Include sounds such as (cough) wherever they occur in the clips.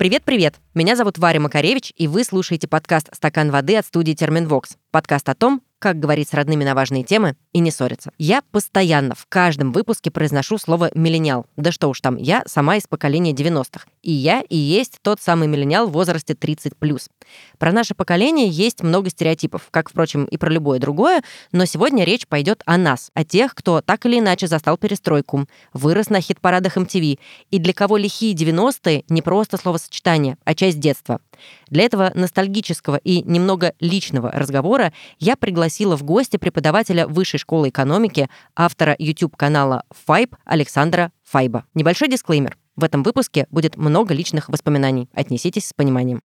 Привет-привет! Меня зовут Варя Макаревич, и вы слушаете подкаст «Стакан воды» от студии «Терминвокс». Подкаст о том, как говорить с родными на важные темы и не ссориться. Я постоянно в каждом выпуске произношу слово «миллениал». Да что уж там, я сама из поколения 90-х. И я и есть тот самый миллениал в возрасте 30+. Про наше поколение есть много стереотипов, как, впрочем, и про любое другое, но сегодня речь пойдет о нас, о тех, кто так или иначе застал перестройку, вырос на хит-парадах MTV, и для кого лихие 90-е не просто словосочетание, а часть детства. Для этого ностальгического и немного личного разговора я пригласила в гости преподавателя Высшей школы экономики, автора YouTube-канала Файб Александра Файба. Небольшой дисклеймер. В этом выпуске будет много личных воспоминаний. Отнеситесь с пониманием.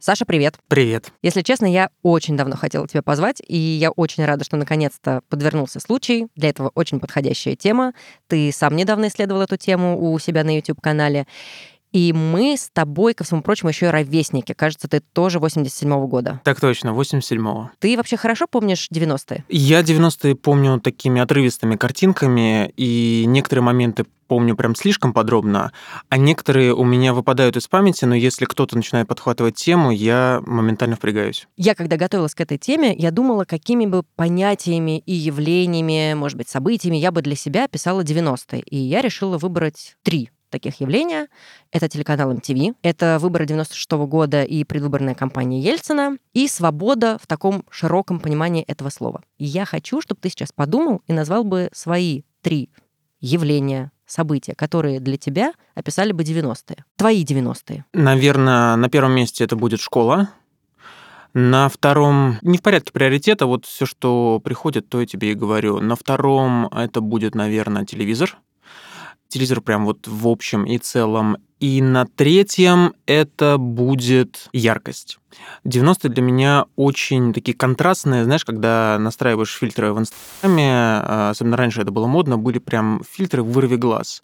Саша, привет. Привет. Если честно, я очень давно хотела тебя позвать, и я очень рада, что наконец-то подвернулся случай. Для этого очень подходящая тема. Ты сам недавно исследовал эту тему у себя на YouTube-канале. И мы с тобой, ко всему прочему, еще и ровесники. Кажется, ты тоже 87-го года. Так точно, 87-го. Ты вообще хорошо помнишь 90-е? Я 90-е помню такими отрывистыми картинками, и некоторые моменты помню прям слишком подробно, а некоторые у меня выпадают из памяти, но если кто-то начинает подхватывать тему, я моментально впрягаюсь. Я, когда готовилась к этой теме, я думала, какими бы понятиями и явлениями, может быть, событиями я бы для себя описала 90-е. И я решила выбрать три таких явления. Это телеканал MTV, это выборы 96 -го года и предвыборная кампания Ельцина, и свобода в таком широком понимании этого слова. Я хочу, чтобы ты сейчас подумал и назвал бы свои три явления, события, которые для тебя описали бы 90-е. Твои 90-е. Наверное, на первом месте это будет школа. На втором, не в порядке приоритета, вот все, что приходит, то я тебе и говорю. На втором это будет, наверное, телевизор телевизор прям вот в общем и целом. И на третьем это будет яркость. 90 для меня очень такие контрастные, знаешь, когда настраиваешь фильтры в Инстаграме, а, особенно раньше это было модно, были прям фильтры «вырви глаз».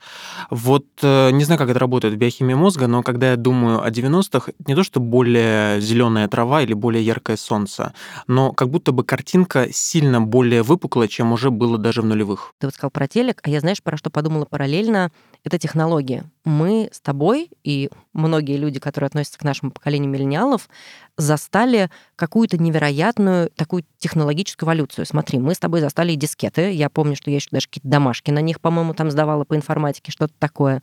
Вот э, не знаю, как это работает в биохимии мозга, но когда я думаю о 90-х, не то что более зеленая трава или более яркое солнце, но как будто бы картинка сильно более выпуклая, чем уже было даже в нулевых. Ты вот сказал про телек, а я, знаешь, про что подумала параллельно? Это технологии. Мы с тобой и многие люди, которые относятся к нашему поколению миллениалов, застали какую-то невероятную такую технологическую эволюцию. Смотри, мы с тобой застали дискеты. Я помню, что я еще даже какие-то домашки на них, по-моему, там сдавала по информатике, что-то такое.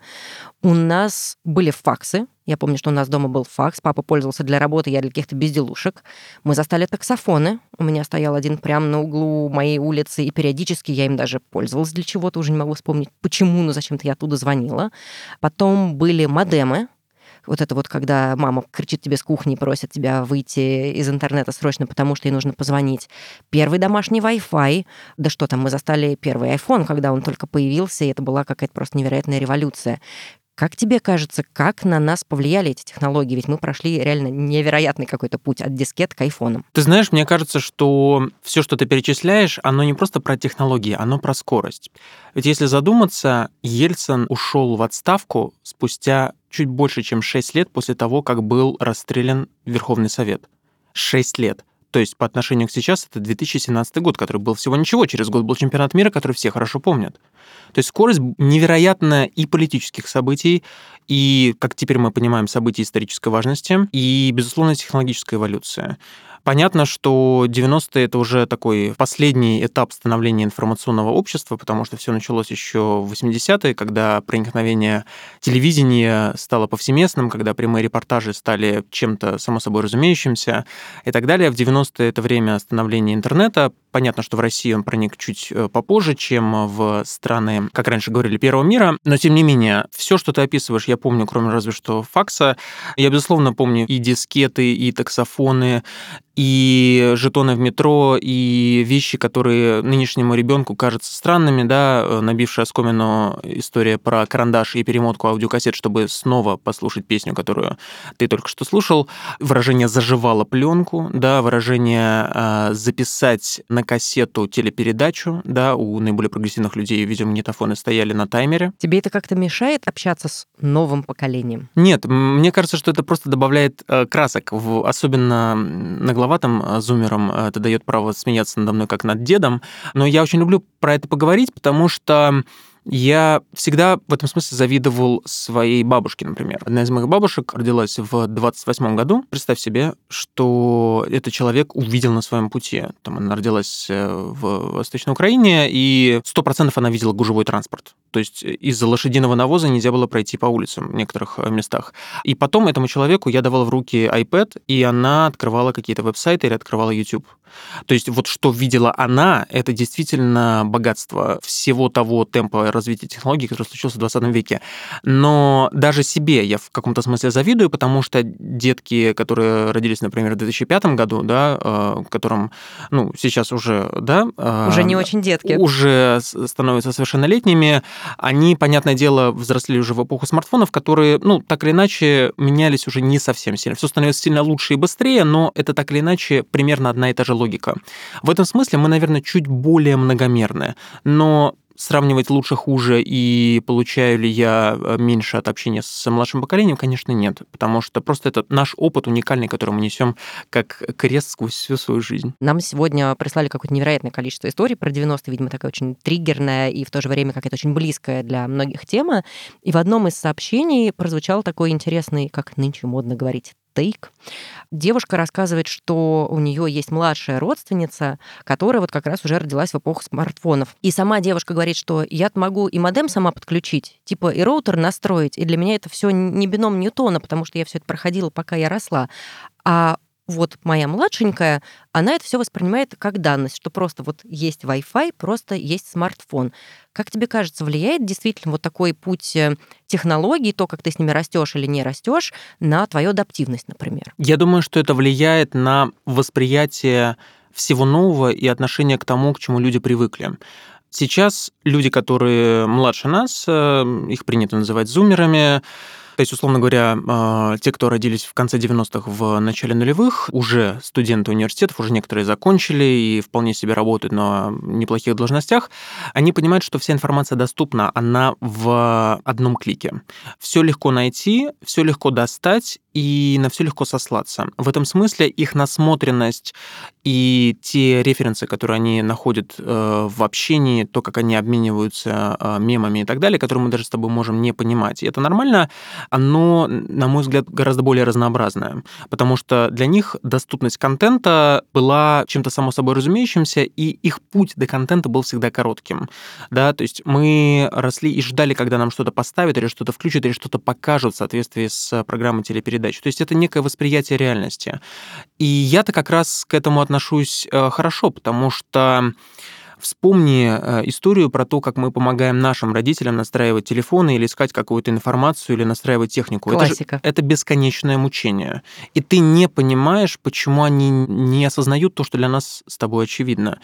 У нас были факсы. Я помню, что у нас дома был факс. Папа пользовался для работы, я для каких-то безделушек. Мы застали таксофоны. У меня стоял один прямо на углу моей улицы, и периодически я им даже пользовалась для чего-то. Уже не могу вспомнить, почему, но зачем-то я оттуда звонила. Потом были модемы вот это вот, когда мама кричит тебе с кухни и просит тебя выйти из интернета срочно, потому что ей нужно позвонить. Первый домашний Wi-Fi. Да что там, мы застали первый iPhone, когда он только появился, и это была какая-то просто невероятная революция. Как тебе кажется, как на нас повлияли эти технологии? Ведь мы прошли реально невероятный какой-то путь от дискет к айфонам. Ты знаешь, мне кажется, что все, что ты перечисляешь, оно не просто про технологии, оно про скорость. Ведь если задуматься, Ельцин ушел в отставку спустя чуть больше, чем 6 лет после того, как был расстрелян Верховный Совет. 6 лет. То есть по отношению к сейчас это 2017 год, который был всего ничего. Через год был чемпионат мира, который все хорошо помнят. То есть скорость невероятная и политических событий, и, как теперь мы понимаем, событий исторической важности, и, безусловно, технологическая эволюция. Понятно, что 90-е это уже такой последний этап становления информационного общества, потому что все началось еще в 80-е, когда проникновение телевидения стало повсеместным, когда прямые репортажи стали чем-то само собой разумеющимся и так далее. В 90-е это время становления интернета. Понятно, что в России он проник чуть э, попозже, чем в страны, как раньше говорили, первого мира, но тем не менее, все, что ты описываешь, я помню, кроме разве что факса. Я, безусловно, помню и дискеты, и таксофоны, и жетоны в метро, и вещи, которые нынешнему ребенку кажутся странными, да, э, набившая оскомину история про карандаш и перемотку аудиокассет, чтобы снова послушать песню, которую ты только что слушал, выражение «заживала пленку», да, выражение э, «записать на кассету телепередачу», да, у наиболее прогрессивных людей видеомагнитофоны стояли на таймере. Тебе это как-то мешает общаться с новым поколением? Нет, мне кажется, что это просто добавляет э, красок, в, особенно на главу глуповатым э, зумером, э, это дает право смеяться надо мной как над дедом. Но я очень люблю про это поговорить, потому что Я всегда в этом смысле завидовал своей бабушке, например. Одна из моих бабушек родилась в 28 году. Представь себе, что этот человек увидел на своем пути. Там она родилась э, в Восточной Украине, и 100% она видела гужевой транспорт. То есть из-за лошадиного навоза нельзя было пройти по улицам в некоторых э, местах. И потом этому человеку я давал в руки iPad, и она открывала какие-то веб-сайты или открывала YouTube. То есть вот что видела она, это действительно богатство всего того темпа развития технологий, который случился в 20 веке. Но даже себе я в каком-то смысле завидую, потому что детки, которые родились, например, в 2005 году, да, э, которым, ну, сейчас уже, да... Э, уже не очень детки. Уже становятся совершеннолетними, они, понятное дело, взрослели уже в эпоху смартфонов, которые, ну, так или иначе, менялись уже не совсем сильно. Все становится сильно лучше и быстрее, но это так или иначе примерно одна и та же логика. В этом смысле мы, наверное, чуть более многомерны, но сравнивать лучше-хуже и получаю ли я э, меньше от общения с младшим поколением, конечно, нет. Потому что просто это наш опыт уникальный, который мы несем как крест сквозь всю свою жизнь. Нам сегодня прислали какое-то невероятное количество историй про 90-е, видимо, такая очень триггерная и в то же время какая-то очень близкая для многих тема. И в одном из сообщений прозвучал такой интересный, как нынче модно говорить, тейк. Девушка рассказывает, что у нее есть младшая родственница, которая вот как раз уже родилась в эпоху смартфонов. И сама девушка говорит, что я могу и модем сама подключить, типа и роутер настроить, и для меня это все не бином Ньютона, потому что я все это проходила, пока я росла. А вот моя младшенькая, она это все воспринимает как данность, что просто вот есть Wi-Fi, просто есть смартфон. Как тебе кажется, влияет действительно вот такой путь э, технологий, то, как ты с ними растешь или не растешь, на твою адаптивность, например? Я думаю, что это влияет на восприятие всего нового и отношение к тому, к чему люди привыкли. Сейчас люди, которые младше нас, э, их принято называть зумерами, то есть, условно говоря, а, те, кто родились в конце 90-х, в начале нулевых, уже студенты университетов, уже некоторые закончили и вполне себе работают на неплохих должностях, они понимают, что вся информация доступна, она в одном клике. Все легко найти, все легко достать, и на все легко сослаться. В этом смысле их насмотренность и те референсы, которые они находят э, в общении, то, как они обмениваются э, мемами и так далее, которые мы даже с тобой можем не понимать. И это нормально, оно, на мой взгляд, гораздо более разнообразное, потому что для них доступность контента была чем-то само собой разумеющимся, и их путь до контента был всегда коротким. Да? То есть мы росли и ждали, когда нам что-то поставят, или что-то включат, или что-то покажут в соответствии с программой телепередач. То есть это некое восприятие реальности. И я-то как раз к этому отношусь э, хорошо, потому что Вспомни э, историю про то, как мы помогаем нашим родителям настраивать телефоны или искать какую-то информацию или настраивать технику. Классика. Это, же, это бесконечное мучение. И ты не понимаешь, почему они не осознают то, что для нас с тобой очевидно.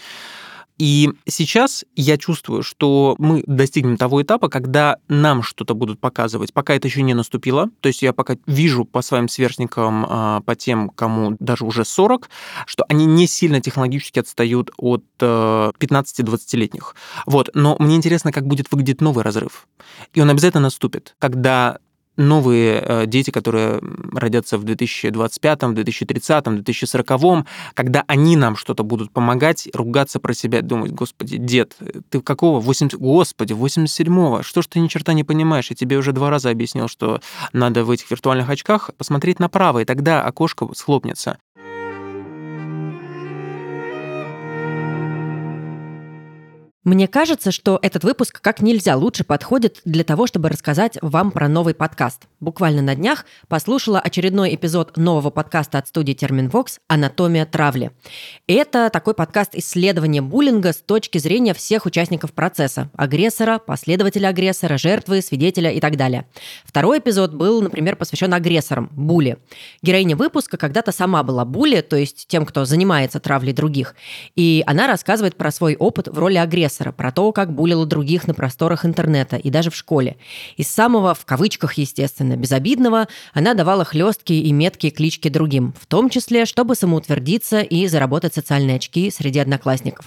И сейчас я чувствую, что мы достигнем того этапа, когда нам что-то будут показывать, пока это еще не наступило. То есть я пока вижу по своим сверстникам, а, по тем, кому даже уже 40, что они не сильно технологически отстают от 15-20-летних. Э, вот. Но мне интересно, как будет выглядеть новый разрыв. И он обязательно наступит, когда новые э, дети, которые родятся в 2025, 2030, 2040, когда они нам что-то будут помогать, ругаться про себя, думать, господи, дед, ты какого? 80... Господи, 87-го, что ж ты ни черта не понимаешь? Я тебе уже два раза объяснил, что надо в этих виртуальных очках посмотреть направо, и тогда окошко схлопнется. Мне кажется, что этот выпуск как нельзя лучше подходит для того, чтобы рассказать вам про новый подкаст. Буквально на днях послушала очередной эпизод нового подкаста от студии Терминвокс «Анатомия травли». Это такой подкаст исследования буллинга с точки зрения всех участников процесса – агрессора, последователя агрессора, жертвы, свидетеля и так далее. Второй эпизод был, например, посвящен агрессорам – були. Героиня выпуска когда-то сама была були, то есть тем, кто занимается травлей других. И она рассказывает про свой опыт в роли агрессора профессора про то, как булила других на просторах интернета и даже в школе. Из самого, в кавычках, естественно, безобидного она давала хлесткие и меткие клички другим, в том числе, чтобы самоутвердиться и заработать социальные очки среди одноклассников.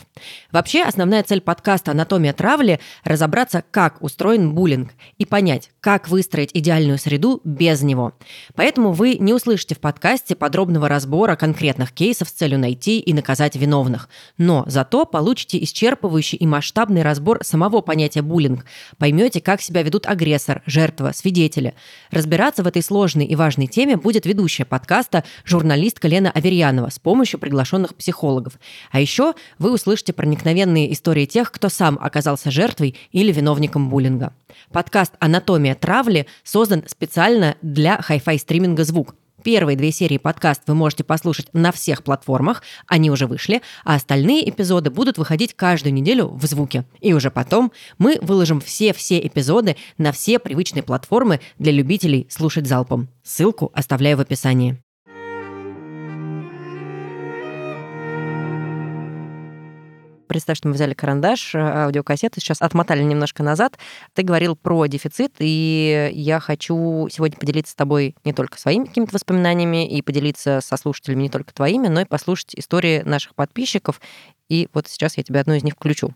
Вообще, основная цель подкаста «Анатомия травли» – разобраться, как устроен буллинг и понять, как выстроить идеальную среду без него. Поэтому вы не услышите в подкасте подробного разбора конкретных кейсов с целью найти и наказать виновных, но зато получите исчерпывающий и масштабный разбор самого понятия буллинг. Поймете, как себя ведут агрессор, жертва, свидетели. Разбираться в этой сложной и важной теме будет ведущая подкаста журналистка Лена Аверьянова с помощью приглашенных психологов. А еще вы услышите проникновенные истории тех, кто сам оказался жертвой или виновником буллинга. Подкаст «Анатомия травли» создан специально для хай-фай стриминга «Звук». Первые две серии подкаст вы можете послушать на всех платформах, они уже вышли, а остальные эпизоды будут выходить каждую неделю в звуке. И уже потом мы выложим все-все эпизоды на все привычные платформы для любителей слушать залпом. Ссылку оставляю в описании. Представь, что мы взяли карандаш, э, аудиокассету, сейчас отмотали немножко назад. Ты говорил про дефицит, и я хочу сегодня поделиться с тобой не только своими какими-то воспоминаниями и поделиться со слушателями не только твоими, но и послушать истории наших подписчиков. И вот сейчас я тебе одну из них включу.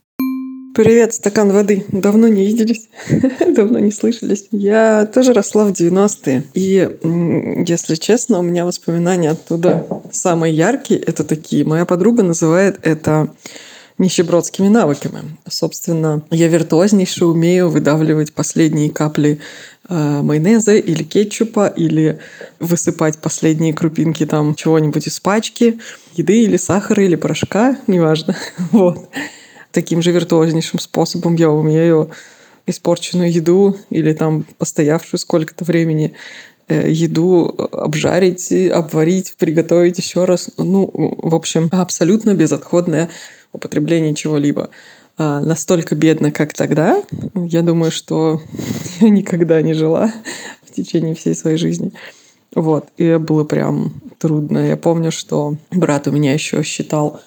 Привет, стакан воды. Давно не виделись, (laughs) давно не слышались. Я тоже росла в 90-е. И, если честно, у меня воспоминания оттуда самые яркие. Это такие. Моя подруга называет это нищебродскими навыками. Собственно, я виртуознейше умею выдавливать последние капли э, майонеза или кетчупа, или высыпать последние крупинки там чего-нибудь из пачки, еды или сахара, или порошка, неважно. (laughs) Вот. Таким же виртуознейшим способом я умею испорченную еду или там постоявшую сколько-то времени э, еду обжарить, обварить, приготовить еще раз. Ну, в общем, абсолютно безотходная употребление чего-либо а, настолько бедно, как тогда, я думаю, что (laughs) я никогда не жила в течение всей своей жизни. Вот, и было прям трудно. Я помню, что брат у меня еще считал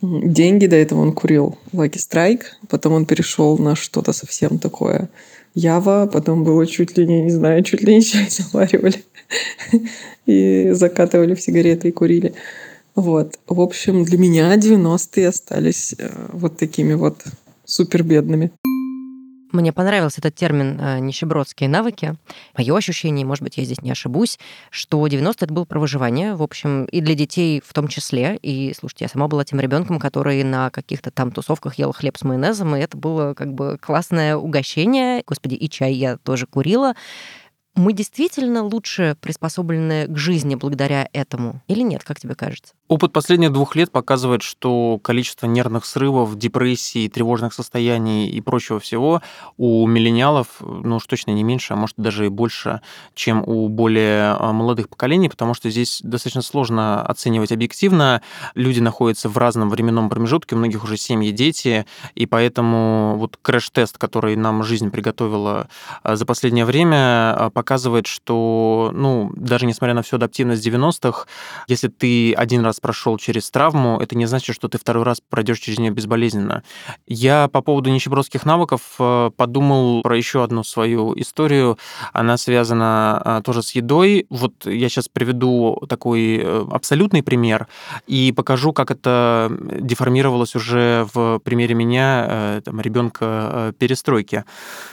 деньги, до этого он курил Lucky Strike, потом он перешел на что-то совсем такое Ява, потом было чуть ли не, не знаю, чуть ли не чай (laughs) заваривали и закатывали в сигареты и курили. Вот. В общем, для меня 90-е остались э, вот такими вот супер бедными. Мне понравился этот термин э, «нищебродские навыки». Мое ощущение, может быть, я здесь не ошибусь, что 90 это было про выживание, в общем, и для детей в том числе. И, слушайте, я сама была тем ребенком, который на каких-то там тусовках ел хлеб с майонезом, и это было как бы классное угощение. Господи, и чай я тоже курила мы действительно лучше приспособлены к жизни благодаря этому или нет, как тебе кажется? Опыт последних двух лет показывает, что количество нервных срывов, депрессий, тревожных состояний и прочего всего у миллениалов, ну уж точно не меньше, а может даже и больше, чем у более а, молодых поколений, потому что здесь достаточно сложно оценивать объективно. Люди находятся в разном временном промежутке, у многих уже семьи, дети, и поэтому вот крэш-тест, который нам жизнь приготовила а, за последнее время, показывает показывает, что, ну, даже несмотря на всю адаптивность 90-х, если ты один раз прошел через травму, это не значит, что ты второй раз пройдешь через нее безболезненно. Я по поводу нищебродских навыков э, подумал про еще одну свою историю. Она связана э, тоже с едой. Вот я сейчас приведу такой э, абсолютный пример и покажу, как это деформировалось уже в примере меня, там, ребенка перестройки.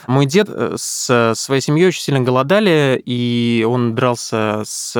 Мой дед с своей семьей очень сильно голодали, далее, и он дрался с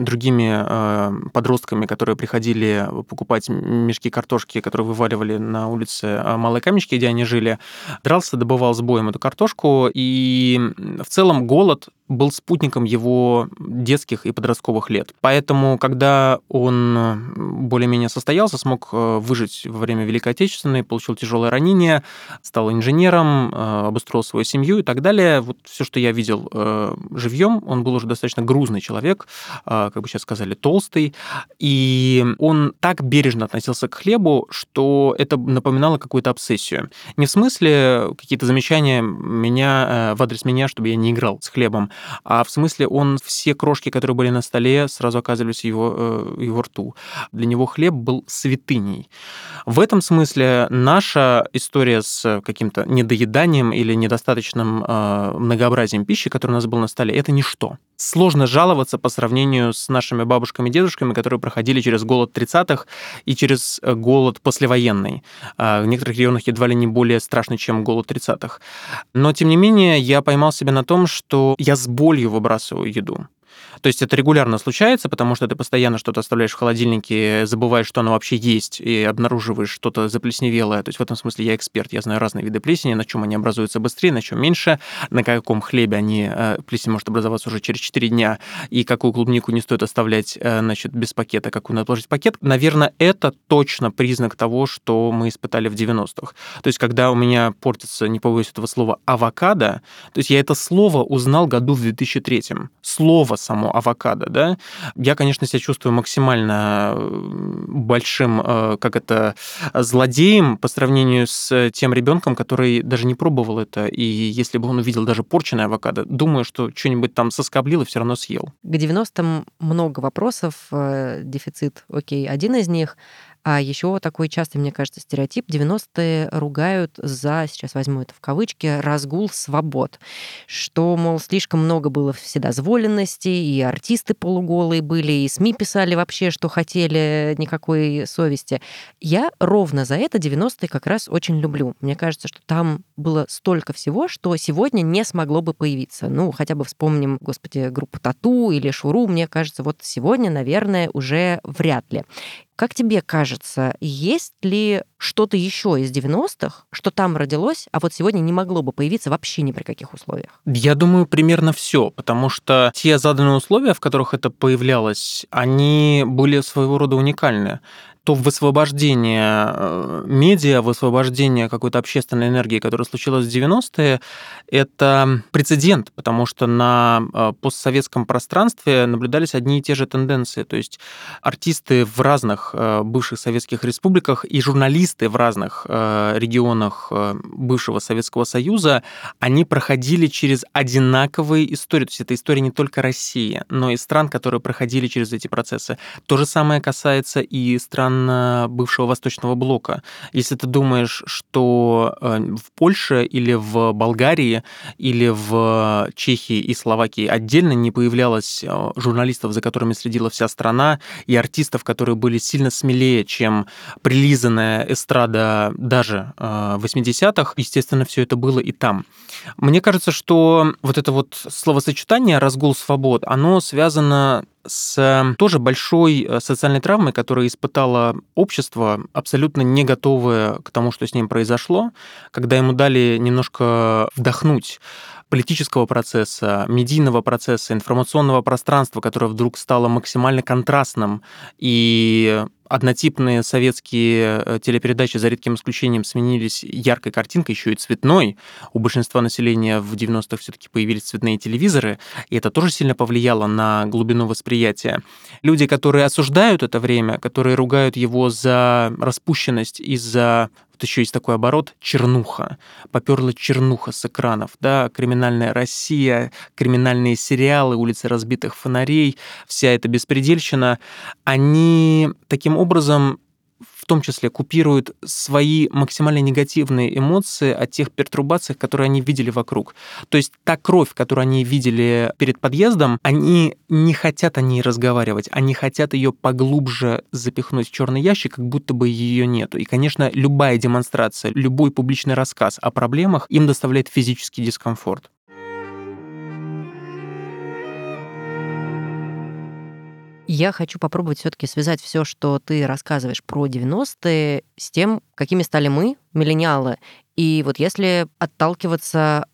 другими э, подростками, которые приходили покупать мешки картошки, которые вываливали на улице э, Малые Каменечки, где они жили. Дрался, добывал с боем эту картошку, и в целом голод был спутником его детских и подростковых лет. Поэтому, когда он более-менее состоялся, смог э, выжить во время Великой Отечественной, получил тяжелое ранение, стал инженером, э, обустроил свою семью и так далее. Вот все, что я видел э, живьем, он был уже достаточно грузный человек, как бы сейчас сказали, толстый, и он так бережно относился к хлебу, что это напоминало какую-то обсессию. Не в смысле какие-то замечания меня в адрес меня, чтобы я не играл с хлебом, а в смысле он все крошки, которые были на столе, сразу оказывались в его, э, его рту. Для него хлеб был святыней. В этом смысле наша история с каким-то недоеданием или недостаточным э, многообразием пищи, которое у нас было на столе, это ничто. Сложно жаловаться по сравнению с нашими бабушками и дедушками, которые проходили через голод 30-х и через э, голод послевоенный. А в некоторых регионах едва ли не более страшный, чем голод 30-х. Но, тем не менее, я поймал себя на том, что я с болью выбрасываю еду. То есть это регулярно случается, потому что ты постоянно что-то оставляешь в холодильнике, забываешь, что оно вообще есть, и обнаруживаешь что-то заплесневелое. То есть в этом смысле я эксперт. Я знаю разные виды плесени, на чем они образуются быстрее, на чем меньше, на каком хлебе они, э, плесень может образоваться уже через 4 дня, и какую клубнику не стоит оставлять э, значит, без пакета, какую надо положить в пакет. Наверное, это точно признак того, что мы испытали в 90-х. То есть когда у меня портится, не побоюсь этого слова, авокадо, то есть я это слово узнал году в 2003. Слово само авокадо, да, я, конечно, себя чувствую максимально э, большим, э, как это, злодеем по сравнению с тем ребенком, который даже не пробовал это, и если бы он увидел даже порченное авокадо, думаю, что что-нибудь там соскоблил и все равно съел. К 90-м много вопросов, э, дефицит, окей, один из них — а еще такой частый, мне кажется, стереотип 90-е ругают за, сейчас возьму это в кавычки, разгул свобод. Что, мол, слишком много было вседозволенности, и артисты полуголые были, и СМИ писали вообще, что хотели, никакой совести. Я ровно за это 90-е как раз очень люблю. Мне кажется, что там было столько всего, что сегодня не смогло бы появиться. Ну, хотя бы вспомним, господи, группу Тату или Шуру, мне кажется, вот сегодня, наверное, уже вряд ли. Как тебе кажется, есть ли что-то еще из 90-х, что там родилось, а вот сегодня не могло бы появиться вообще ни при каких условиях? Я думаю, примерно все, потому что те заданные условия, в которых это появлялось, они были своего рода уникальны то высвобождение э, медиа, высвобождение какой-то общественной энергии, которое случилось в 90-е, это прецедент, потому что на э, постсоветском пространстве наблюдались одни и те же тенденции. То есть артисты в разных э, бывших советских республиках и журналисты в разных регионах бывшего Советского Союза, они проходили через одинаковые истории. То есть это история не только России, но и стран, которые проходили через эти процессы. То же самое касается и стран стран бывшего Восточного блока. Если ты думаешь, что э, в Польше или в Болгарии или в Чехии и Словакии отдельно не появлялось э, журналистов, за которыми следила вся страна, и артистов, которые были сильно смелее, чем прилизанная эстрада даже 80-х, э, естественно, все это было и там. Мне кажется, что вот это вот словосочетание «разгул свобод», оно связано с эм, тоже большой э, социальной травмой, которую испытало общество, абсолютно не готовое к тому, что с ним произошло, когда ему дали немножко вдохнуть политического процесса, медийного процесса, информационного пространства, которое вдруг стало максимально контрастным и однотипные советские э, телепередачи, за редким исключением, сменились яркой картинкой, еще и цветной. У большинства населения в 90-х все-таки появились цветные телевизоры, и это тоже сильно повлияло на глубину восприятия. Люди, которые осуждают это время, которые ругают его за распущенность и за еще есть такой оборот чернуха. Поперла чернуха с экранов, да, криминальная Россия, криминальные сериалы, улицы разбитых фонарей, вся эта беспредельщина, они таким образом в том числе купируют свои максимально негативные эмоции от тех пертурбаций, которые они видели вокруг. То есть та кровь, которую они видели перед подъездом, они не хотят о ней разговаривать, они хотят ее поглубже запихнуть в черный ящик, как будто бы ее нету. И, конечно, любая демонстрация, любой публичный рассказ о проблемах им доставляет физический дискомфорт. Я хочу попробовать все-таки связать все, что ты рассказываешь про 90-е, с тем, какими стали мы, миллениалы. И вот если отталкиваться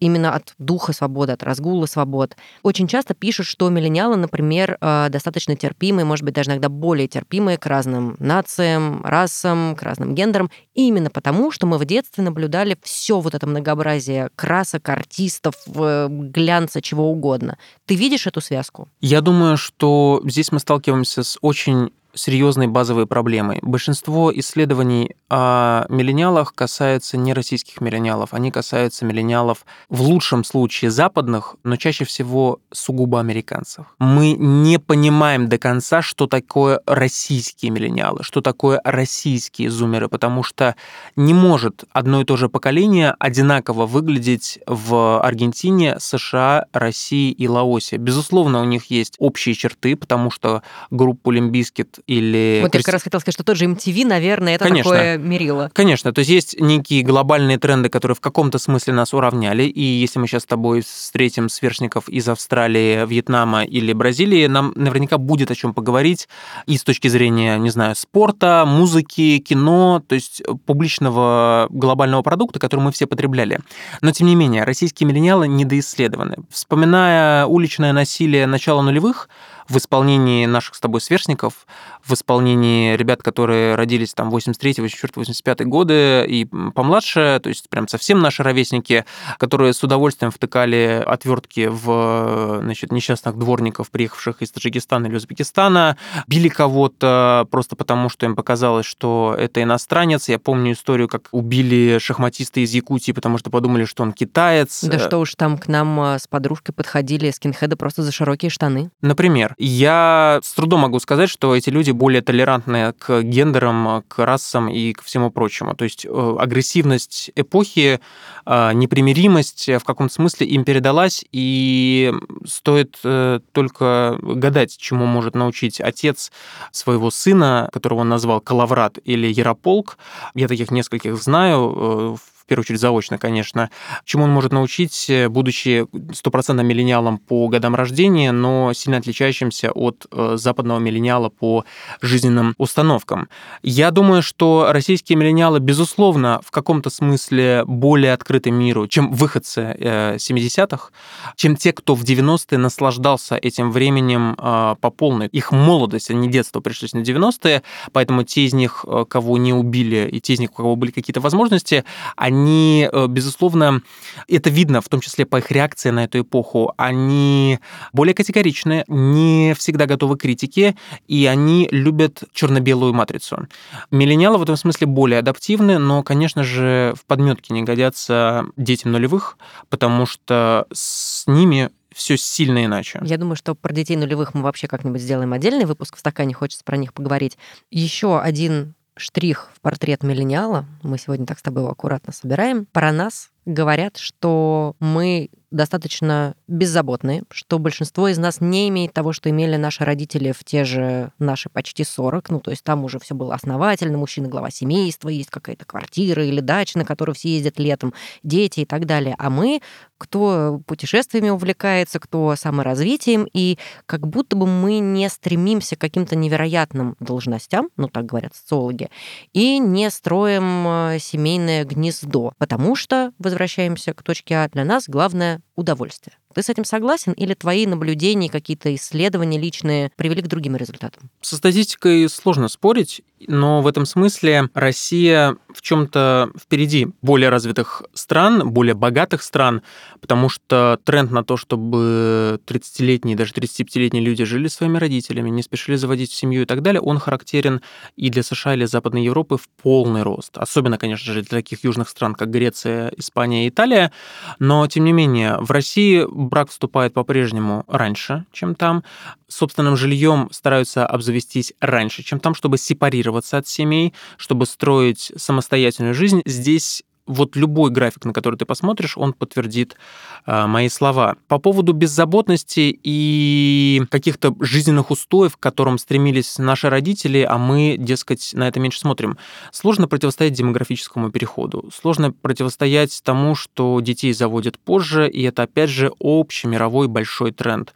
именно от духа свободы, от разгула свобод. Очень часто пишут, что миллениалы, например, э, достаточно терпимые, может быть, даже иногда более терпимые к разным нациям, расам, к разным гендерам, именно потому, что мы в детстве наблюдали все вот это многообразие красок, артистов, глянца, чего угодно. Ты видишь эту связку? Я думаю, что здесь мы сталкиваемся с очень серьезной базовой проблемой. Большинство исследований о миллениалах касается не российских миллениалов, они касаются миллениалов в лучшем случае западных, но чаще всего сугубо американцев. Мы не понимаем до конца, что такое российские миллениалы, что такое российские зумеры, потому что не может одно и то же поколение одинаково выглядеть в Аргентине, США, России и Лаосе. Безусловно, у них есть общие черты, потому что группу Limp Bizkit или... Вот я как раз хотел сказать, что тот же MTV, наверное, это Конечно. такое мерило. Конечно, то есть есть некие глобальные тренды, которые в каком-то смысле нас уравняли, и если мы сейчас с тобой встретим сверстников из Австралии, Вьетнама или Бразилии, нам наверняка будет о чем поговорить и с точки зрения, не знаю, спорта, музыки, кино, то есть публичного глобального продукта, который мы все потребляли. Но, тем не менее, российские миллениалы недоисследованы. Вспоминая уличное насилие начала нулевых, в исполнении наших с тобой сверстников, в исполнении ребят, которые родились там 83, 84, 85 годы и помладше, то есть прям совсем наши ровесники, которые с удовольствием втыкали отвертки в значит, несчастных дворников, приехавших из Таджикистана или Узбекистана, били кого-то просто потому, что им показалось, что это иностранец. Я помню историю, как убили шахматиста из Якутии, потому что подумали, что он китаец. Да что уж там к нам э, с подружкой подходили скинхеды просто за широкие штаны. Например, я с трудом могу сказать, что эти люди более толерантны к гендерам, к расам и к всему прочему. То есть э, агрессивность эпохи, э, непримиримость в каком-то смысле им передалась, и стоит э, только гадать, чему может научить отец своего сына, которого он назвал Калаврат или Ярополк. Я таких нескольких знаю, первую очередь заочно, конечно, чему он может научить, э, будучи стопроцентным миллениалом по годам рождения, но сильно отличающимся от э, западного миллениала по жизненным установкам. Я думаю, что российские миллениалы, безусловно, в каком-то смысле более открыты миру, чем выходцы 70-х, э, чем те, кто в 90-е наслаждался этим временем по полной. Их молодость, не детство пришлись на 90-е, поэтому те из них, кого не убили, и те из них, у кого были какие-то возможности, они они, э, безусловно, это видно, в том числе по их реакции на эту эпоху, они более категоричны, не всегда готовы к критике, и они любят черно-белую матрицу. Миллениалы в этом смысле более адаптивны, но, конечно же, в подметке не годятся детям нулевых, потому что с ними все сильно иначе. Я думаю, что про детей нулевых мы вообще как-нибудь сделаем отдельный выпуск в стакане, хочется про них поговорить. Еще один штрих в портрет миллениала, мы сегодня так с тобой его аккуратно собираем, про нас говорят, что мы достаточно беззаботные, что большинство из нас не имеет того, что имели наши родители в те же наши почти 40. Ну, то есть там уже все было основательно, мужчина глава семейства, есть какая-то квартира или дача, на которую все ездят летом, дети и так далее. А мы, кто путешествиями увлекается, кто саморазвитием, и как будто бы мы не стремимся к каким-то невероятным должностям, ну, так говорят социологи, и не строим э, семейное гнездо, потому что, возвращаемся к точке А, для нас главное удовольствие. Ты с этим согласен или твои наблюдения, какие-то исследования личные привели к другим результатам? Со статистикой сложно спорить, но в этом смысле Россия в чем-то впереди более развитых стран, более богатых стран, потому что тренд на то, чтобы 30-летние, даже 35-летние люди жили своими родителями, не спешили заводить семью и так далее, он характерен и для США, или Западной Европы в полный рост. Особенно, конечно же, для таких южных стран, как Греция, Испания и Италия. Но, тем не менее, в России брак вступает по-прежнему раньше, чем там. Собственным жильем стараются обзавестись раньше, чем там, чтобы сепарироваться от семей, чтобы строить самостоятельную жизнь. Здесь вот любой график, на который ты посмотришь, он подтвердит э, мои слова. По поводу беззаботности и каких-то жизненных устоев, к которым стремились наши родители, а мы, дескать, на это меньше смотрим. Сложно противостоять демографическому переходу. Сложно противостоять тому, что детей заводят позже, и это, опять же, общий мировой большой тренд.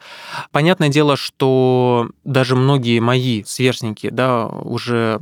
Понятное дело, что даже многие мои сверстники, да, уже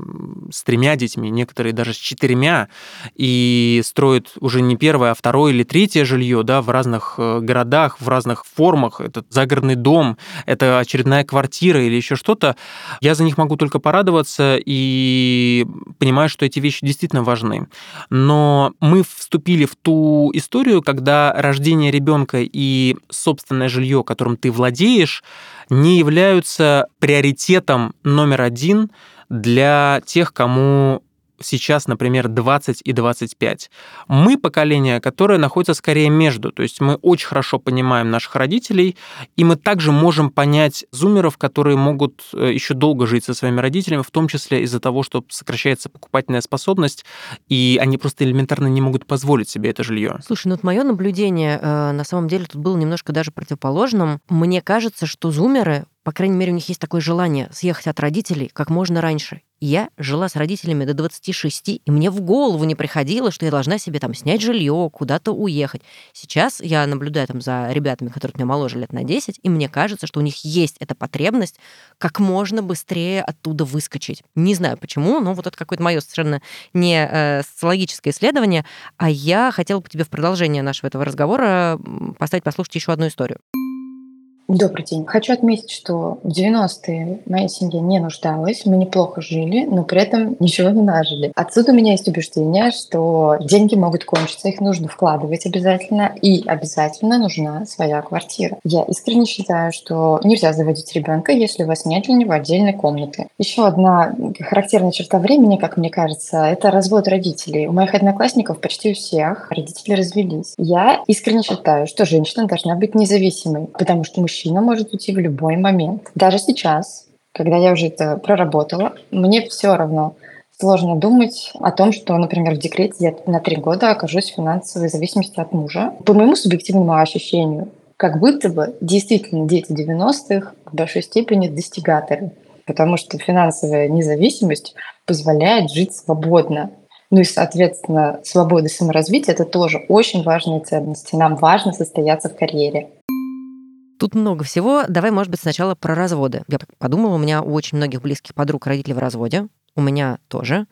с тремя детьми, некоторые даже с четырьмя, и строят строят уже не первое, а второе или третье жилье, да, в разных э, городах, в разных формах. Это загородный дом, это очередная квартира или еще что-то. Я за них могу только порадоваться и понимаю, что эти вещи действительно важны. Но мы вступили в ту историю, когда рождение ребенка и собственное жилье, которым ты владеешь, не являются приоритетом номер один для тех, кому сейчас, например, 20 и 25. Мы поколение, которое находится скорее между, то есть мы очень хорошо понимаем наших родителей, и мы также можем понять зумеров, которые могут э, еще долго жить со своими родителями, в том числе из-за того, что сокращается покупательная способность, и они просто элементарно не могут позволить себе это жилье. Слушай, ну вот мое наблюдение э, на самом деле тут было немножко даже противоположным. Мне кажется, что зумеры по крайней мере, у них есть такое желание съехать от родителей как можно раньше. Я жила с родителями до 26, и мне в голову не приходило, что я должна себе там снять жилье, куда-то уехать. Сейчас я наблюдаю там за ребятами, которые меня моложе лет на 10, и мне кажется, что у них есть эта потребность как можно быстрее оттуда выскочить. Не знаю почему, но вот это какое-то мое совершенно не э, социологическое исследование, а я хотела бы тебе в продолжение нашего этого разговора поставить послушать еще одну историю. Добрый день. Хочу отметить, что в 90-е моя семья не нуждалась, мы неплохо жили, но при этом ничего не нажили. Отсюда у меня есть убеждение, что деньги могут кончиться, их нужно вкладывать обязательно, и обязательно нужна своя квартира. Я искренне считаю, что нельзя заводить ребенка, если у вас нет для него отдельной комнаты. Еще одна характерная черта времени, как мне кажется, это развод родителей. У моих одноклассников почти у всех родители развелись. Я искренне считаю, что женщина должна быть независимой, потому что мужчина мужчина может уйти в любой момент. Даже сейчас, когда я уже это проработала, мне все равно сложно думать о том, что, например, в декрете я на три года окажусь в финансовой зависимости от мужа. По моему субъективному ощущению, как будто бы действительно дети 90-х в большой степени достигаторы, потому что финансовая независимость позволяет жить свободно. Ну и, соответственно, свобода саморазвития – это тоже очень важные ценности. Нам важно состояться в карьере. Тут много всего. Давай, может быть, сначала про разводы. Я подумала, у меня у очень многих близких подруг родители в разводе. У меня тоже.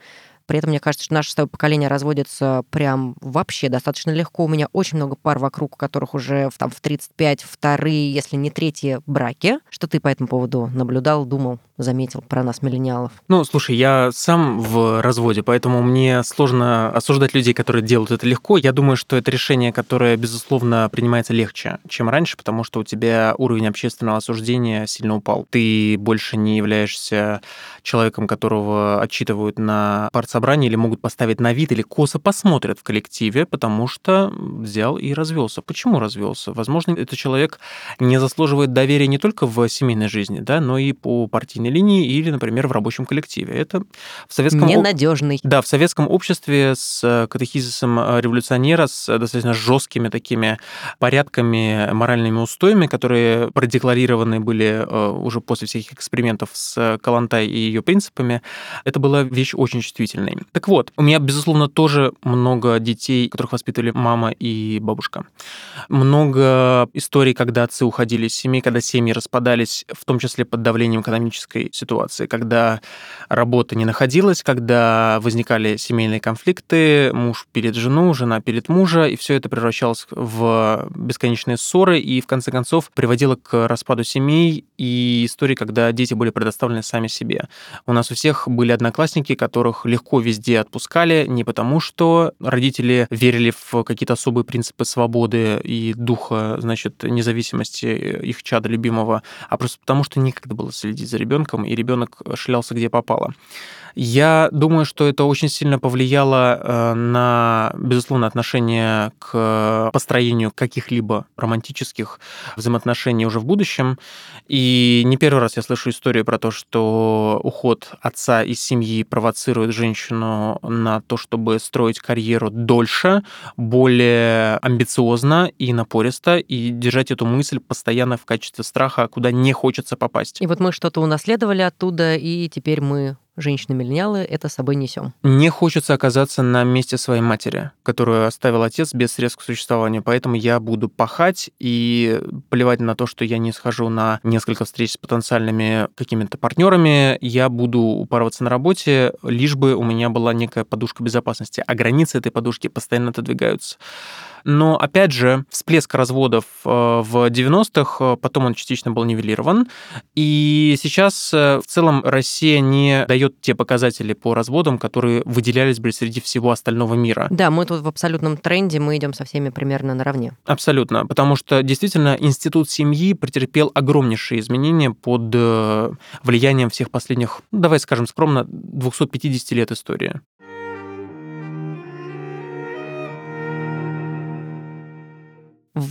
При этом мне кажется, что наше с тобой поколение разводится прям вообще достаточно легко. У меня очень много пар вокруг, у которых уже в, там, в 35 вторые, если не третьи браки. Что ты по этому поводу наблюдал, думал, заметил про нас, миллениалов? Ну, слушай, я сам в разводе, поэтому мне сложно осуждать людей, которые делают это легко. Я думаю, что это решение, которое, безусловно, принимается легче, чем раньше, потому что у тебя уровень общественного осуждения сильно упал. Ты больше не являешься человеком, которого отчитывают на партсобрании, собрании или могут поставить на вид или косо посмотрят в коллективе, потому что взял и развелся. Почему развелся? Возможно, этот человек не заслуживает доверия не только в семейной жизни, да, но и по партийной линии или, например, в рабочем коллективе. Это в советском... Ненадежный. Да, в советском обществе с катехизисом революционера, с достаточно жесткими такими порядками, моральными устоями, которые продекларированы были э, уже после всяких экспериментов с Калантай и ее принципами, это была вещь очень чувствительная нормальный. Так вот, у меня, безусловно, тоже много детей, которых воспитывали мама и бабушка. Много историй, когда отцы уходили из семьи, когда семьи распадались, в том числе под давлением экономической ситуации, когда работа не находилась, когда возникали семейные конфликты, муж перед жену, жена перед мужа, и все это превращалось в бесконечные ссоры и, в конце концов, приводило к распаду семей и истории, когда дети были предоставлены сами себе. У нас у всех были одноклассники, которых легко везде отпускали не потому, что родители верили в какие-то особые принципы свободы и духа, значит, независимости их чада любимого, а просто потому, что некогда было следить за ребенком, и ребенок шлялся где попало. Я думаю, что это очень сильно повлияло э, на, безусловно, отношение к построению каких-либо романтических взаимоотношений уже в будущем. И не первый раз я слышу историю про то, что уход отца из семьи провоцирует женщину на то, чтобы строить карьеру дольше, более амбициозно и напористо, и держать эту мысль постоянно в качестве страха, куда не хочется попасть. И вот мы что-то унаследовали оттуда, и теперь мы женщины-миллениалы это с собой несем. Не хочется оказаться на месте своей матери, которую оставил отец без средств к существованию, поэтому я буду пахать и плевать на то, что я не схожу на несколько встреч с потенциальными какими-то партнерами, я буду упарываться на работе, лишь бы у меня была некая подушка безопасности, а границы этой подушки постоянно отодвигаются. Но, опять же, всплеск разводов э, в 90-х, э, потом он частично был нивелирован. И сейчас э, в целом Россия не дает те показатели по разводам, которые выделялись бы среди всего остального мира. Да, мы тут в абсолютном тренде, мы идем со всеми примерно наравне. Абсолютно, потому что действительно институт семьи претерпел огромнейшие изменения под влиянием всех последних, ну, давай скажем скромно, 250 лет истории.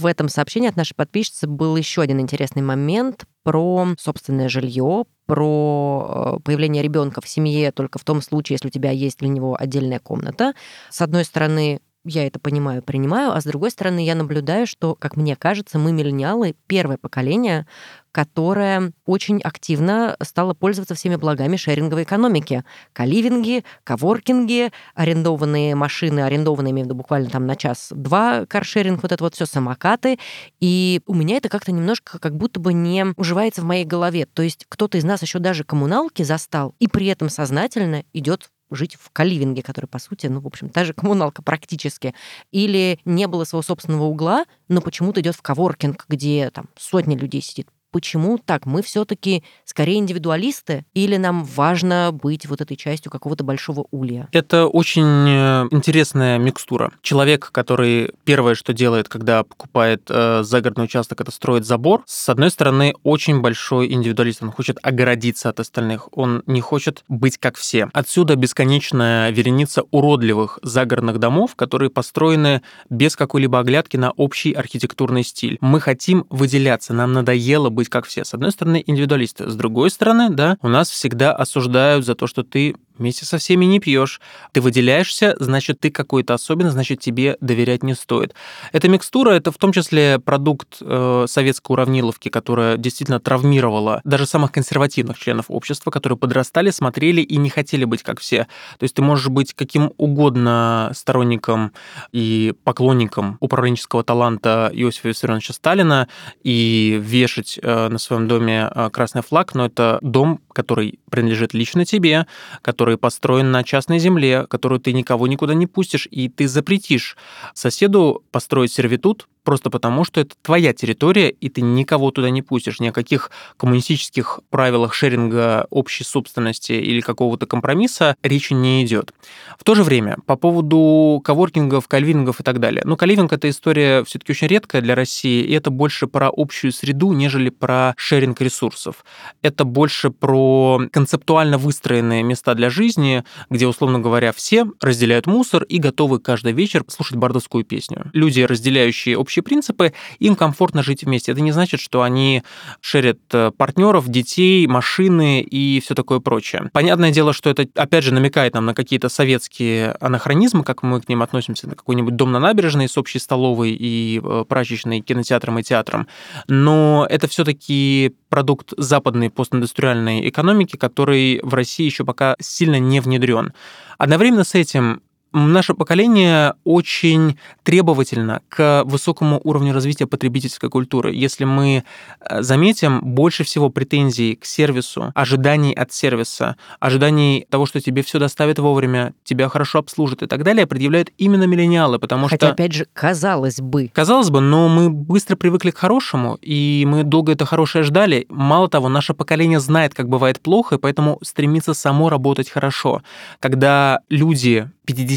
В этом сообщении от нашей подписчицы был еще один интересный момент про собственное жилье, про э, появление ребенка в семье только в том случае, если у тебя есть для него отдельная комната. С одной стороны, я это понимаю, принимаю, а с другой стороны, я наблюдаю, что, как мне кажется, мы миллениалы первое поколение, которое очень активно стало пользоваться всеми благами шеринговой экономики. Каливинги, коворкинги, арендованные машины, арендованные, имею в виду буквально там на час-два каршеринг, вот это вот все самокаты. И у меня это как-то немножко как будто бы не уживается в моей голове. То есть кто-то из нас еще даже коммуналки застал и при этом сознательно идет жить в каливинге, который, по сути, ну, в общем, та же коммуналка практически. Или не было своего собственного угла, но почему-то идет в коворкинг, где там сотни людей сидит почему так? Мы все-таки скорее индивидуалисты или нам важно быть вот этой частью какого-то большого улья? Это очень э, интересная микстура. Человек, который первое, что делает, когда покупает э, загородный участок, это строит забор, с одной стороны, очень большой индивидуалист. Он хочет огородиться от остальных. Он не хочет быть как все. Отсюда бесконечная вереница уродливых загородных домов, которые построены без какой-либо оглядки на общий архитектурный стиль. Мы хотим выделяться, нам надоело быть быть как все. С одной стороны, индивидуалисты. С другой стороны, да, у нас всегда осуждают за то, что ты вместе со всеми не пьешь. Ты выделяешься, значит, ты какой-то особенный, значит, тебе доверять не стоит. Эта микстура, это в том числе продукт э, советской уравниловки, которая действительно травмировала даже самых консервативных членов общества, которые подрастали, смотрели и не хотели быть как все. То есть ты можешь быть каким угодно сторонником и поклонником управленческого таланта Иосифа Виссарионовича Сталина и вешать э, на своем доме э, красный флаг, но это дом, который принадлежит лично тебе, который который построен на частной земле, которую ты никого никуда не пустишь, и ты запретишь соседу построить сервитут, просто потому, что это твоя территория, и ты никого туда не пустишь. Ни о каких коммунистических правилах шеринга общей собственности или какого-то компромисса речи не идет. В то же время, по поводу коворкингов, кальвингов и так далее. Ну, кальвинг — это история все таки очень редкая для России, и это больше про общую среду, нежели про шеринг ресурсов. Это больше про концептуально выстроенные места для жизни, где, условно говоря, все разделяют мусор и готовы каждый вечер слушать бардовскую песню. Люди, разделяющие общие принципы, им комфортно жить вместе. Это не значит, что они шерят э, партнеров, детей, машины и все такое прочее. Понятное дело, что это, опять же, намекает нам на какие-то советские анахронизмы, как мы к ним относимся, на какой-нибудь дом на набережной с общей столовой и э, прачечной, кинотеатром и театром. Но это все-таки продукт западной постиндустриальной экономики, который в России еще пока сильно не внедрен. Одновременно с этим Наше поколение очень требовательно к высокому уровню развития потребительской культуры. Если мы э, заметим, больше всего претензий к сервису, ожиданий от сервиса, ожиданий того, что тебе все доставят вовремя, тебя хорошо обслужат и так далее, предъявляют именно миллениалы, потому Хотя, что... Хотя, опять же, казалось бы. Казалось бы, но мы быстро привыкли к хорошему, и мы долго это хорошее ждали. Мало того, наше поколение знает, как бывает плохо, и поэтому стремится само работать хорошо. Когда люди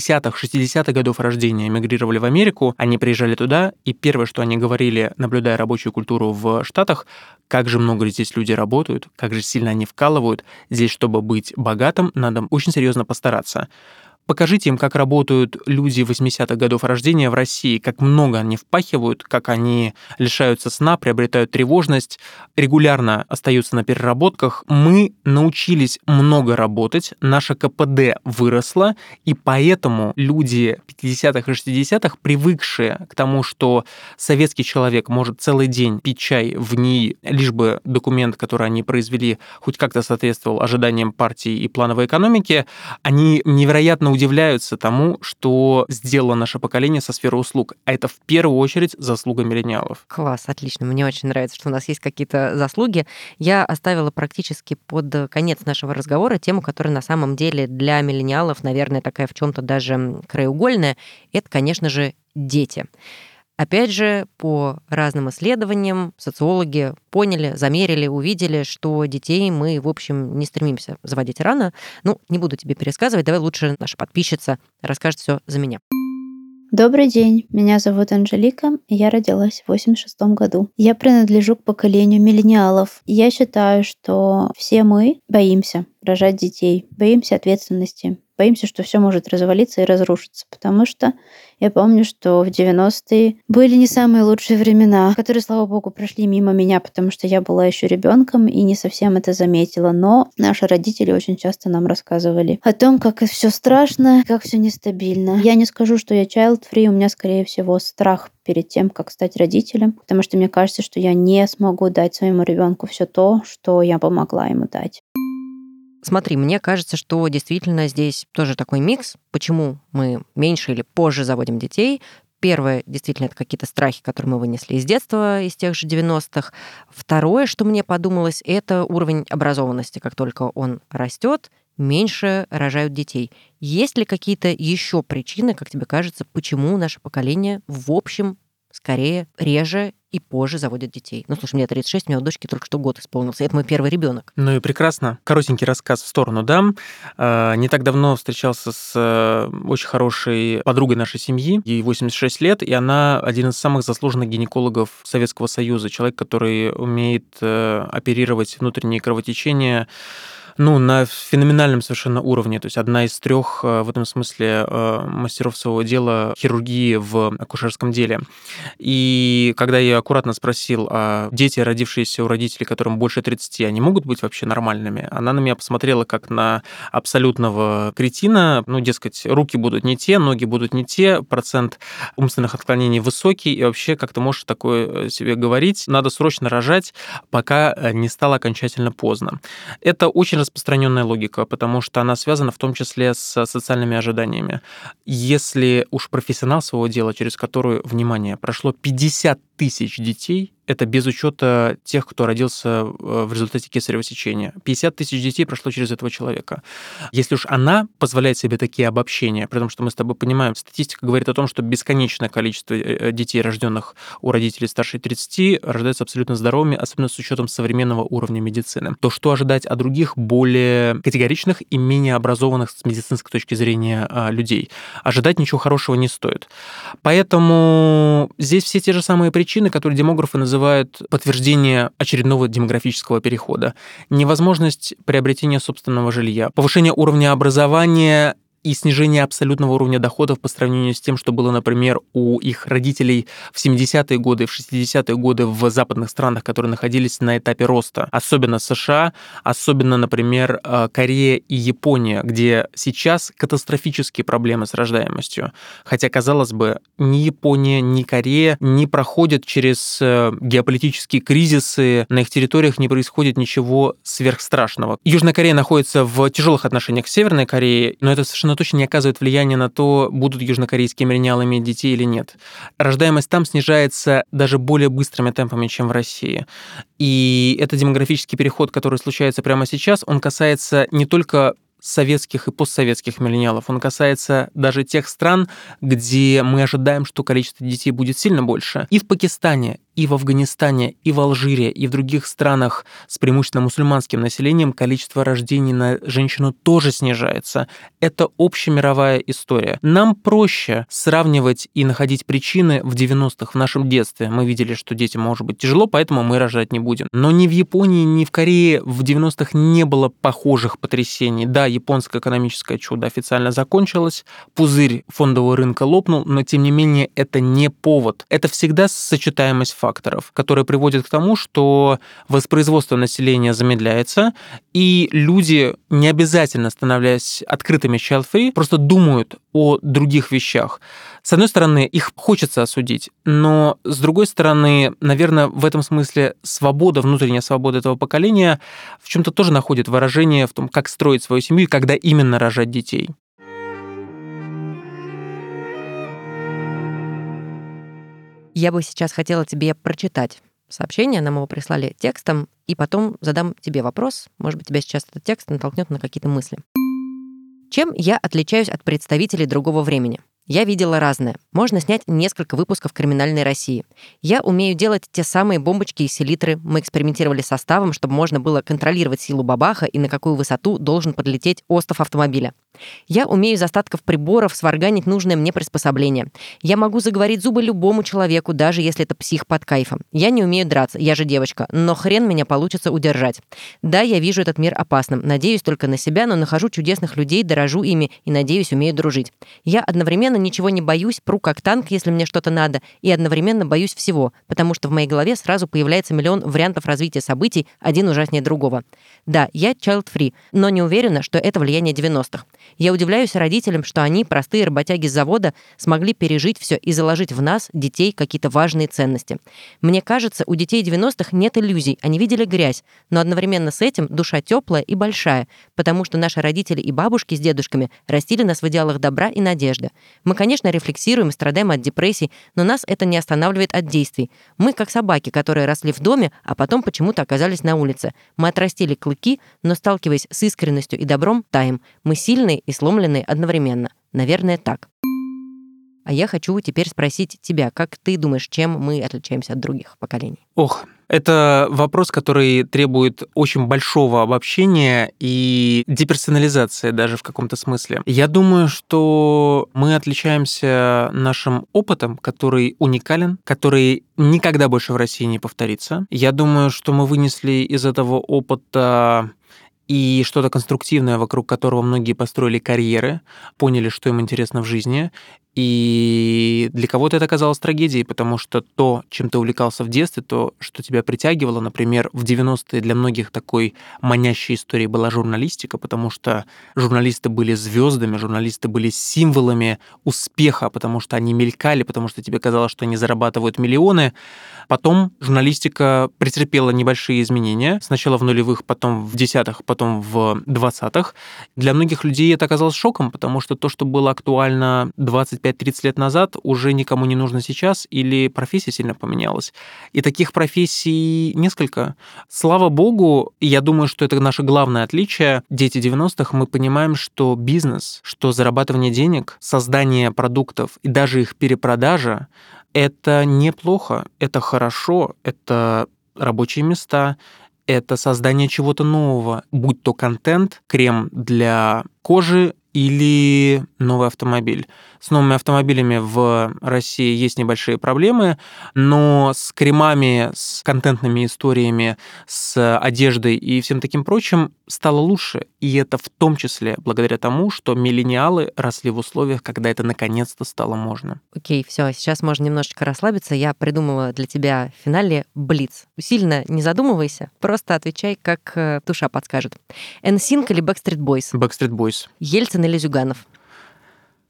50-х, 60-х годов рождения эмигрировали в Америку, они приезжали туда, и первое, что они говорили, наблюдая рабочую культуру в Штатах, как же много здесь люди работают, как же сильно они вкалывают. Здесь, чтобы быть богатым, надо очень серьезно постараться. Покажите им, как работают люди 80-х годов рождения в России, как много они впахивают, как они лишаются сна, приобретают тревожность, регулярно остаются на переработках. Мы научились много работать, наша КПД выросла, и поэтому люди 50-х и 60-х, привыкшие к тому, что советский человек может целый день пить чай в ней, лишь бы документ, который они произвели, хоть как-то соответствовал ожиданиям партии и плановой экономики, они невероятно удивляются тому, что сделало наше поколение со сферы услуг. А это в первую очередь заслуга миллениалов. Класс, отлично. Мне очень нравится, что у нас есть какие-то заслуги. Я оставила практически под конец нашего разговора тему, которая на самом деле для миллениалов, наверное, такая в чем-то даже краеугольная. Это, конечно же, дети. Опять же, по разным исследованиям социологи поняли, замерили, увидели, что детей мы, в общем, не стремимся заводить рано. Ну, не буду тебе пересказывать, давай лучше наша подписчица расскажет все за меня. Добрый день, меня зовут Анжелика, и я родилась в 86 году. Я принадлежу к поколению миллениалов. Я считаю, что все мы боимся рожать детей, боимся ответственности, боимся, что все может развалиться и разрушиться, потому что я помню, что в 90-е были не самые лучшие времена, которые, слава богу, прошли мимо меня, потому что я была еще ребенком и не совсем это заметила. Но наши родители очень часто нам рассказывали о том, как все страшно, как все нестабильно. Я не скажу, что я child-free, у меня, скорее всего, страх перед тем, как стать родителем, потому что мне кажется, что я не смогу дать своему ребенку все то, что я бы могла ему дать. Смотри, мне кажется, что действительно здесь тоже такой микс. Почему мы меньше или позже заводим детей? Первое, действительно, это какие-то страхи, которые мы вынесли из детства, из тех же 90-х. Второе, что мне подумалось, это уровень образованности. Как только он растет, меньше рожают детей. Есть ли какие-то еще причины, как тебе кажется, почему наше поколение в общем скорее реже и позже заводят детей. Ну, слушай, мне 36, у меня у дочки только что год исполнился. Это мой первый ребенок. Ну и прекрасно. Коротенький рассказ в сторону дам. А, не так давно встречался с э, очень хорошей подругой нашей семьи. Ей 86 лет, и она один из самых заслуженных гинекологов Советского Союза. Человек, который умеет э, оперировать внутренние кровотечения ну, на феноменальном совершенно уровне. То есть одна из трех э, в этом смысле э, мастеров своего дела хирургии в акушерском деле. И когда я аккуратно спросил, а дети, родившиеся у родителей, которым больше 30, они могут быть вообще нормальными? Она на меня посмотрела как на абсолютного кретина. Ну, дескать, руки будут не те, ноги будут не те, процент умственных отклонений высокий, и вообще как ты можешь такое э, себе говорить? Надо срочно рожать, пока не стало окончательно поздно. Это очень распространенная логика, потому что она связана в том числе с социальными ожиданиями. Если уж профессионал своего дела, через которую, внимание, прошло 50 тысяч детей, это без учета тех, кто родился э, в результате кесарево сечения. 50 тысяч детей прошло через этого человека. Если уж она позволяет себе такие обобщения, при том, что мы с тобой понимаем, статистика говорит о том, что бесконечное количество э, детей, рожденных у родителей старше 30, рождаются абсолютно здоровыми, особенно с учетом современного уровня медицины. То, что ожидать от других более категоричных и менее образованных с медицинской точки зрения а, людей? Ожидать ничего хорошего не стоит. Поэтому здесь все те же самые причины, которые демографы называют подтверждение очередного демографического перехода. Невозможность приобретения собственного жилья, повышение уровня образования и снижение абсолютного уровня доходов по сравнению с тем, что было, например, у их родителей в 70-е годы, в 60-е годы в западных странах, которые находились на этапе роста. Особенно США, особенно, например, э, Корея и Япония, где сейчас катастрофические проблемы с рождаемостью. Хотя, казалось бы, ни Япония, ни Корея не проходят через э, геополитические кризисы, на их территориях не происходит ничего сверхстрашного. Южная Корея находится в тяжелых отношениях с Северной Кореей, но это совершенно точно не оказывает влияния на то, будут южнокорейские миллениалы иметь детей или нет. Рождаемость там снижается даже более быстрыми темпами, чем в России. И это демографический переход, который случается прямо сейчас, он касается не только советских и постсоветских миллениалов. Он касается даже тех стран, где мы ожидаем, что количество детей будет сильно больше. И в Пакистане, и в Афганистане, и в Алжире, и в других странах с преимущественно мусульманским населением количество рождений на женщину тоже снижается. Это общемировая история. Нам проще сравнивать и находить причины в 90-х, в нашем детстве. Мы видели, что детям может быть тяжело, поэтому мы рожать не будем. Но ни в Японии, ни в Корее в 90-х не было похожих потрясений. Да, японское экономическое чудо официально закончилось, пузырь фондового рынка лопнул, но тем не менее это не повод. Это всегда сочетаемость факторов, которые приводят к тому, что воспроизводство населения замедляется, и люди, не обязательно становляясь открытыми child-free, просто думают о других вещах. С одной стороны, их хочется осудить, но с другой стороны, наверное, в этом смысле свобода, внутренняя свобода этого поколения в чем-то тоже находит выражение в том, как строить свою семью и когда именно рожать детей. Я бы сейчас хотела тебе прочитать сообщение, нам его прислали текстом, и потом задам тебе вопрос. Может быть, тебя сейчас этот текст натолкнет на какие-то мысли. Чем я отличаюсь от представителей другого времени? Я видела разное. Можно снять несколько выпусков «Криминальной России». Я умею делать те самые бомбочки и селитры. Мы экспериментировали с составом, чтобы можно было контролировать силу бабаха и на какую высоту должен подлететь остов автомобиля. Я умею из остатков приборов сварганить нужное мне приспособление. Я могу заговорить зубы любому человеку, даже если это псих под кайфом. Я не умею драться, я же девочка, но хрен меня получится удержать. Да, я вижу этот мир опасным, надеюсь только на себя, но нахожу чудесных людей, дорожу ими и, надеюсь, умею дружить. Я одновременно ничего не боюсь, пру как танк, если мне что-то надо, и одновременно боюсь всего, потому что в моей голове сразу появляется миллион вариантов развития событий, один ужаснее другого. Да, я child-free, но не уверена, что это влияние 90-х. Я удивляюсь родителям, что они, простые работяги с завода, смогли пережить все и заложить в нас, детей, какие-то важные ценности. Мне кажется, у детей 90-х нет иллюзий, они видели грязь, но одновременно с этим душа теплая и большая, потому что наши родители и бабушки с дедушками растили нас в идеалах добра и надежды. Мы, конечно, рефлексируем и страдаем от депрессий, но нас это не останавливает от действий. Мы как собаки, которые росли в доме, а потом почему-то оказались на улице. Мы отрастили клыки, но, сталкиваясь с искренностью и добром, таем. Мы сильные и сломленные одновременно. Наверное, так. А я хочу теперь спросить тебя, как ты думаешь, чем мы отличаемся от других поколений? Ох, это вопрос, который требует очень большого обобщения и деперсонализации даже в каком-то смысле. Я думаю, что мы отличаемся нашим опытом, который уникален, который никогда больше в России не повторится. Я думаю, что мы вынесли из этого опыта и что-то конструктивное, вокруг которого многие построили карьеры, поняли, что им интересно в жизни, и для кого-то это оказалось трагедией, потому что то, чем ты увлекался в детстве, то, что тебя притягивало, например, в 90-е для многих такой манящей историей была журналистика, потому что журналисты были звездами, журналисты были символами успеха, потому что они мелькали, потому что тебе казалось, что они зарабатывают миллионы. Потом журналистика претерпела небольшие изменения, сначала в нулевых, потом в десятых, потом в двадцатых. Для многих людей это оказалось шоком, потому что то, что было актуально 20 25-30 лет назад, уже никому не нужно сейчас, или профессия сильно поменялась. И таких профессий несколько. Слава богу, я думаю, что это наше главное отличие. Дети 90-х, мы понимаем, что бизнес, что зарабатывание денег, создание продуктов и даже их перепродажа это неплохо, это хорошо, это рабочие места, это создание чего-то нового, будь то контент, крем для кожи или новый автомобиль. С новыми автомобилями в России есть небольшие проблемы, но с кремами, с контентными историями, с одеждой и всем таким прочим стало лучше. И это в том числе благодаря тому, что миллениалы росли в условиях, когда это наконец-то стало можно. Окей, все, сейчас можно немножечко расслабиться. Я придумала для тебя в финале блиц. Сильно не задумывайся, просто отвечай, как э, душа подскажет. NSYNC или Backstreet Boys? Backstreet Boys. Ельцин или Зюганов?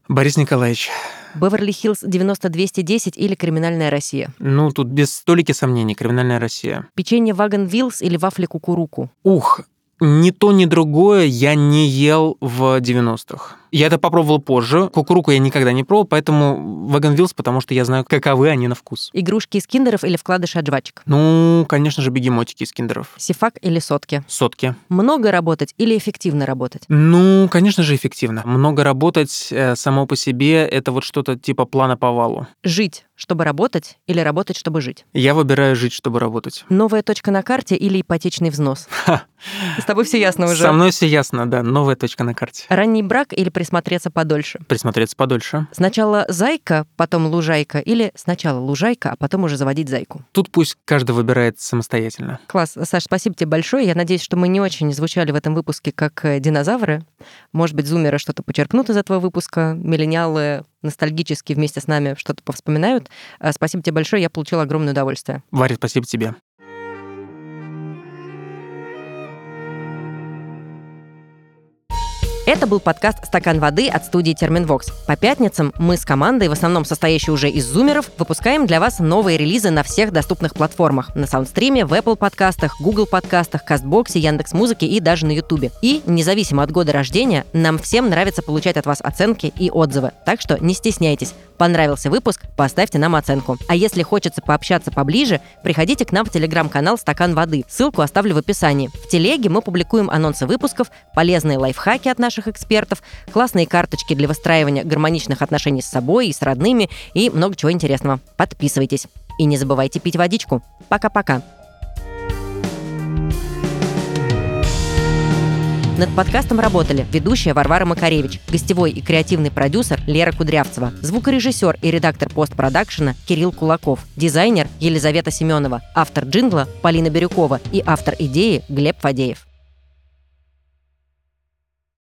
Борис Николаевич. Беверли-Хиллз 90210 или Криминальная Россия? Ну, тут без столики сомнений, Криминальная Россия. Печенье Вагон Вилс или вафли Кукуруку? Ух, ни то, ни другое я не ел в 90-х. Я это попробовал позже. Кукуруку я никогда не пробовал, поэтому Вилс, потому что я знаю, каковы они на вкус. Игрушки из киндеров или вкладыши от жвачек? Ну, конечно же, бегемотики из киндеров. Сифак или сотки? Сотки. Много работать или эффективно работать? Ну, конечно же, эффективно. Много работать э, само по себе — это вот что-то типа плана по валу. Жить, чтобы работать, или работать, чтобы жить? Я выбираю жить, чтобы работать. Новая точка на карте или ипотечный взнос? (laughs) Ха. С тобой все ясно уже. Со мной все ясно, да. Новая точка на карте. Ранний брак или присмотреться подольше? Присмотреться подольше. Сначала зайка, потом лужайка, или сначала лужайка, а потом уже заводить зайку? Тут пусть каждый выбирает самостоятельно. Класс. Саш, спасибо тебе большое. Я надеюсь, что мы не очень звучали в этом выпуске как э, динозавры. Может быть, зумеры что-то почерпнут из этого выпуска, миллениалы ностальгически вместе с нами что-то повспоминают. Э, Спасибо тебе большое, я получила огромное удовольствие. Варя, спасибо тебе. Это был подкаст «Стакан воды» от студии Терминвокс. По пятницам мы с командой, в основном состоящей уже из зумеров, выпускаем для вас новые релизы на всех доступных платформах. На Саундстриме, в Apple подкастах, Google подкастах, Кастбоксе, Яндекс.Музыке и даже на Ютубе. И, независимо от года рождения, нам всем нравится получать от вас оценки и отзывы. Так что не стесняйтесь. Понравился выпуск? Поставьте нам оценку. А если хочется пообщаться поближе, приходите к нам в телеграм-канал «Стакан воды». Ссылку оставлю в описании. В телеге мы публикуем анонсы выпусков, полезные лайфхаки от наших экспертов, классные карточки для выстраивания гармоничных отношений с собой и с родными и много чего интересного. Подписывайтесь. И не забывайте пить водичку. Пока-пока. Над подкастом работали ведущая Варвара Макаревич, гостевой и креативный продюсер Лера Кудрявцева, звукорежиссер и редактор постпродакшена Кирилл Кулаков, дизайнер Елизавета Семенова, автор джингла Полина Бирюкова и автор идеи Глеб Фадеев.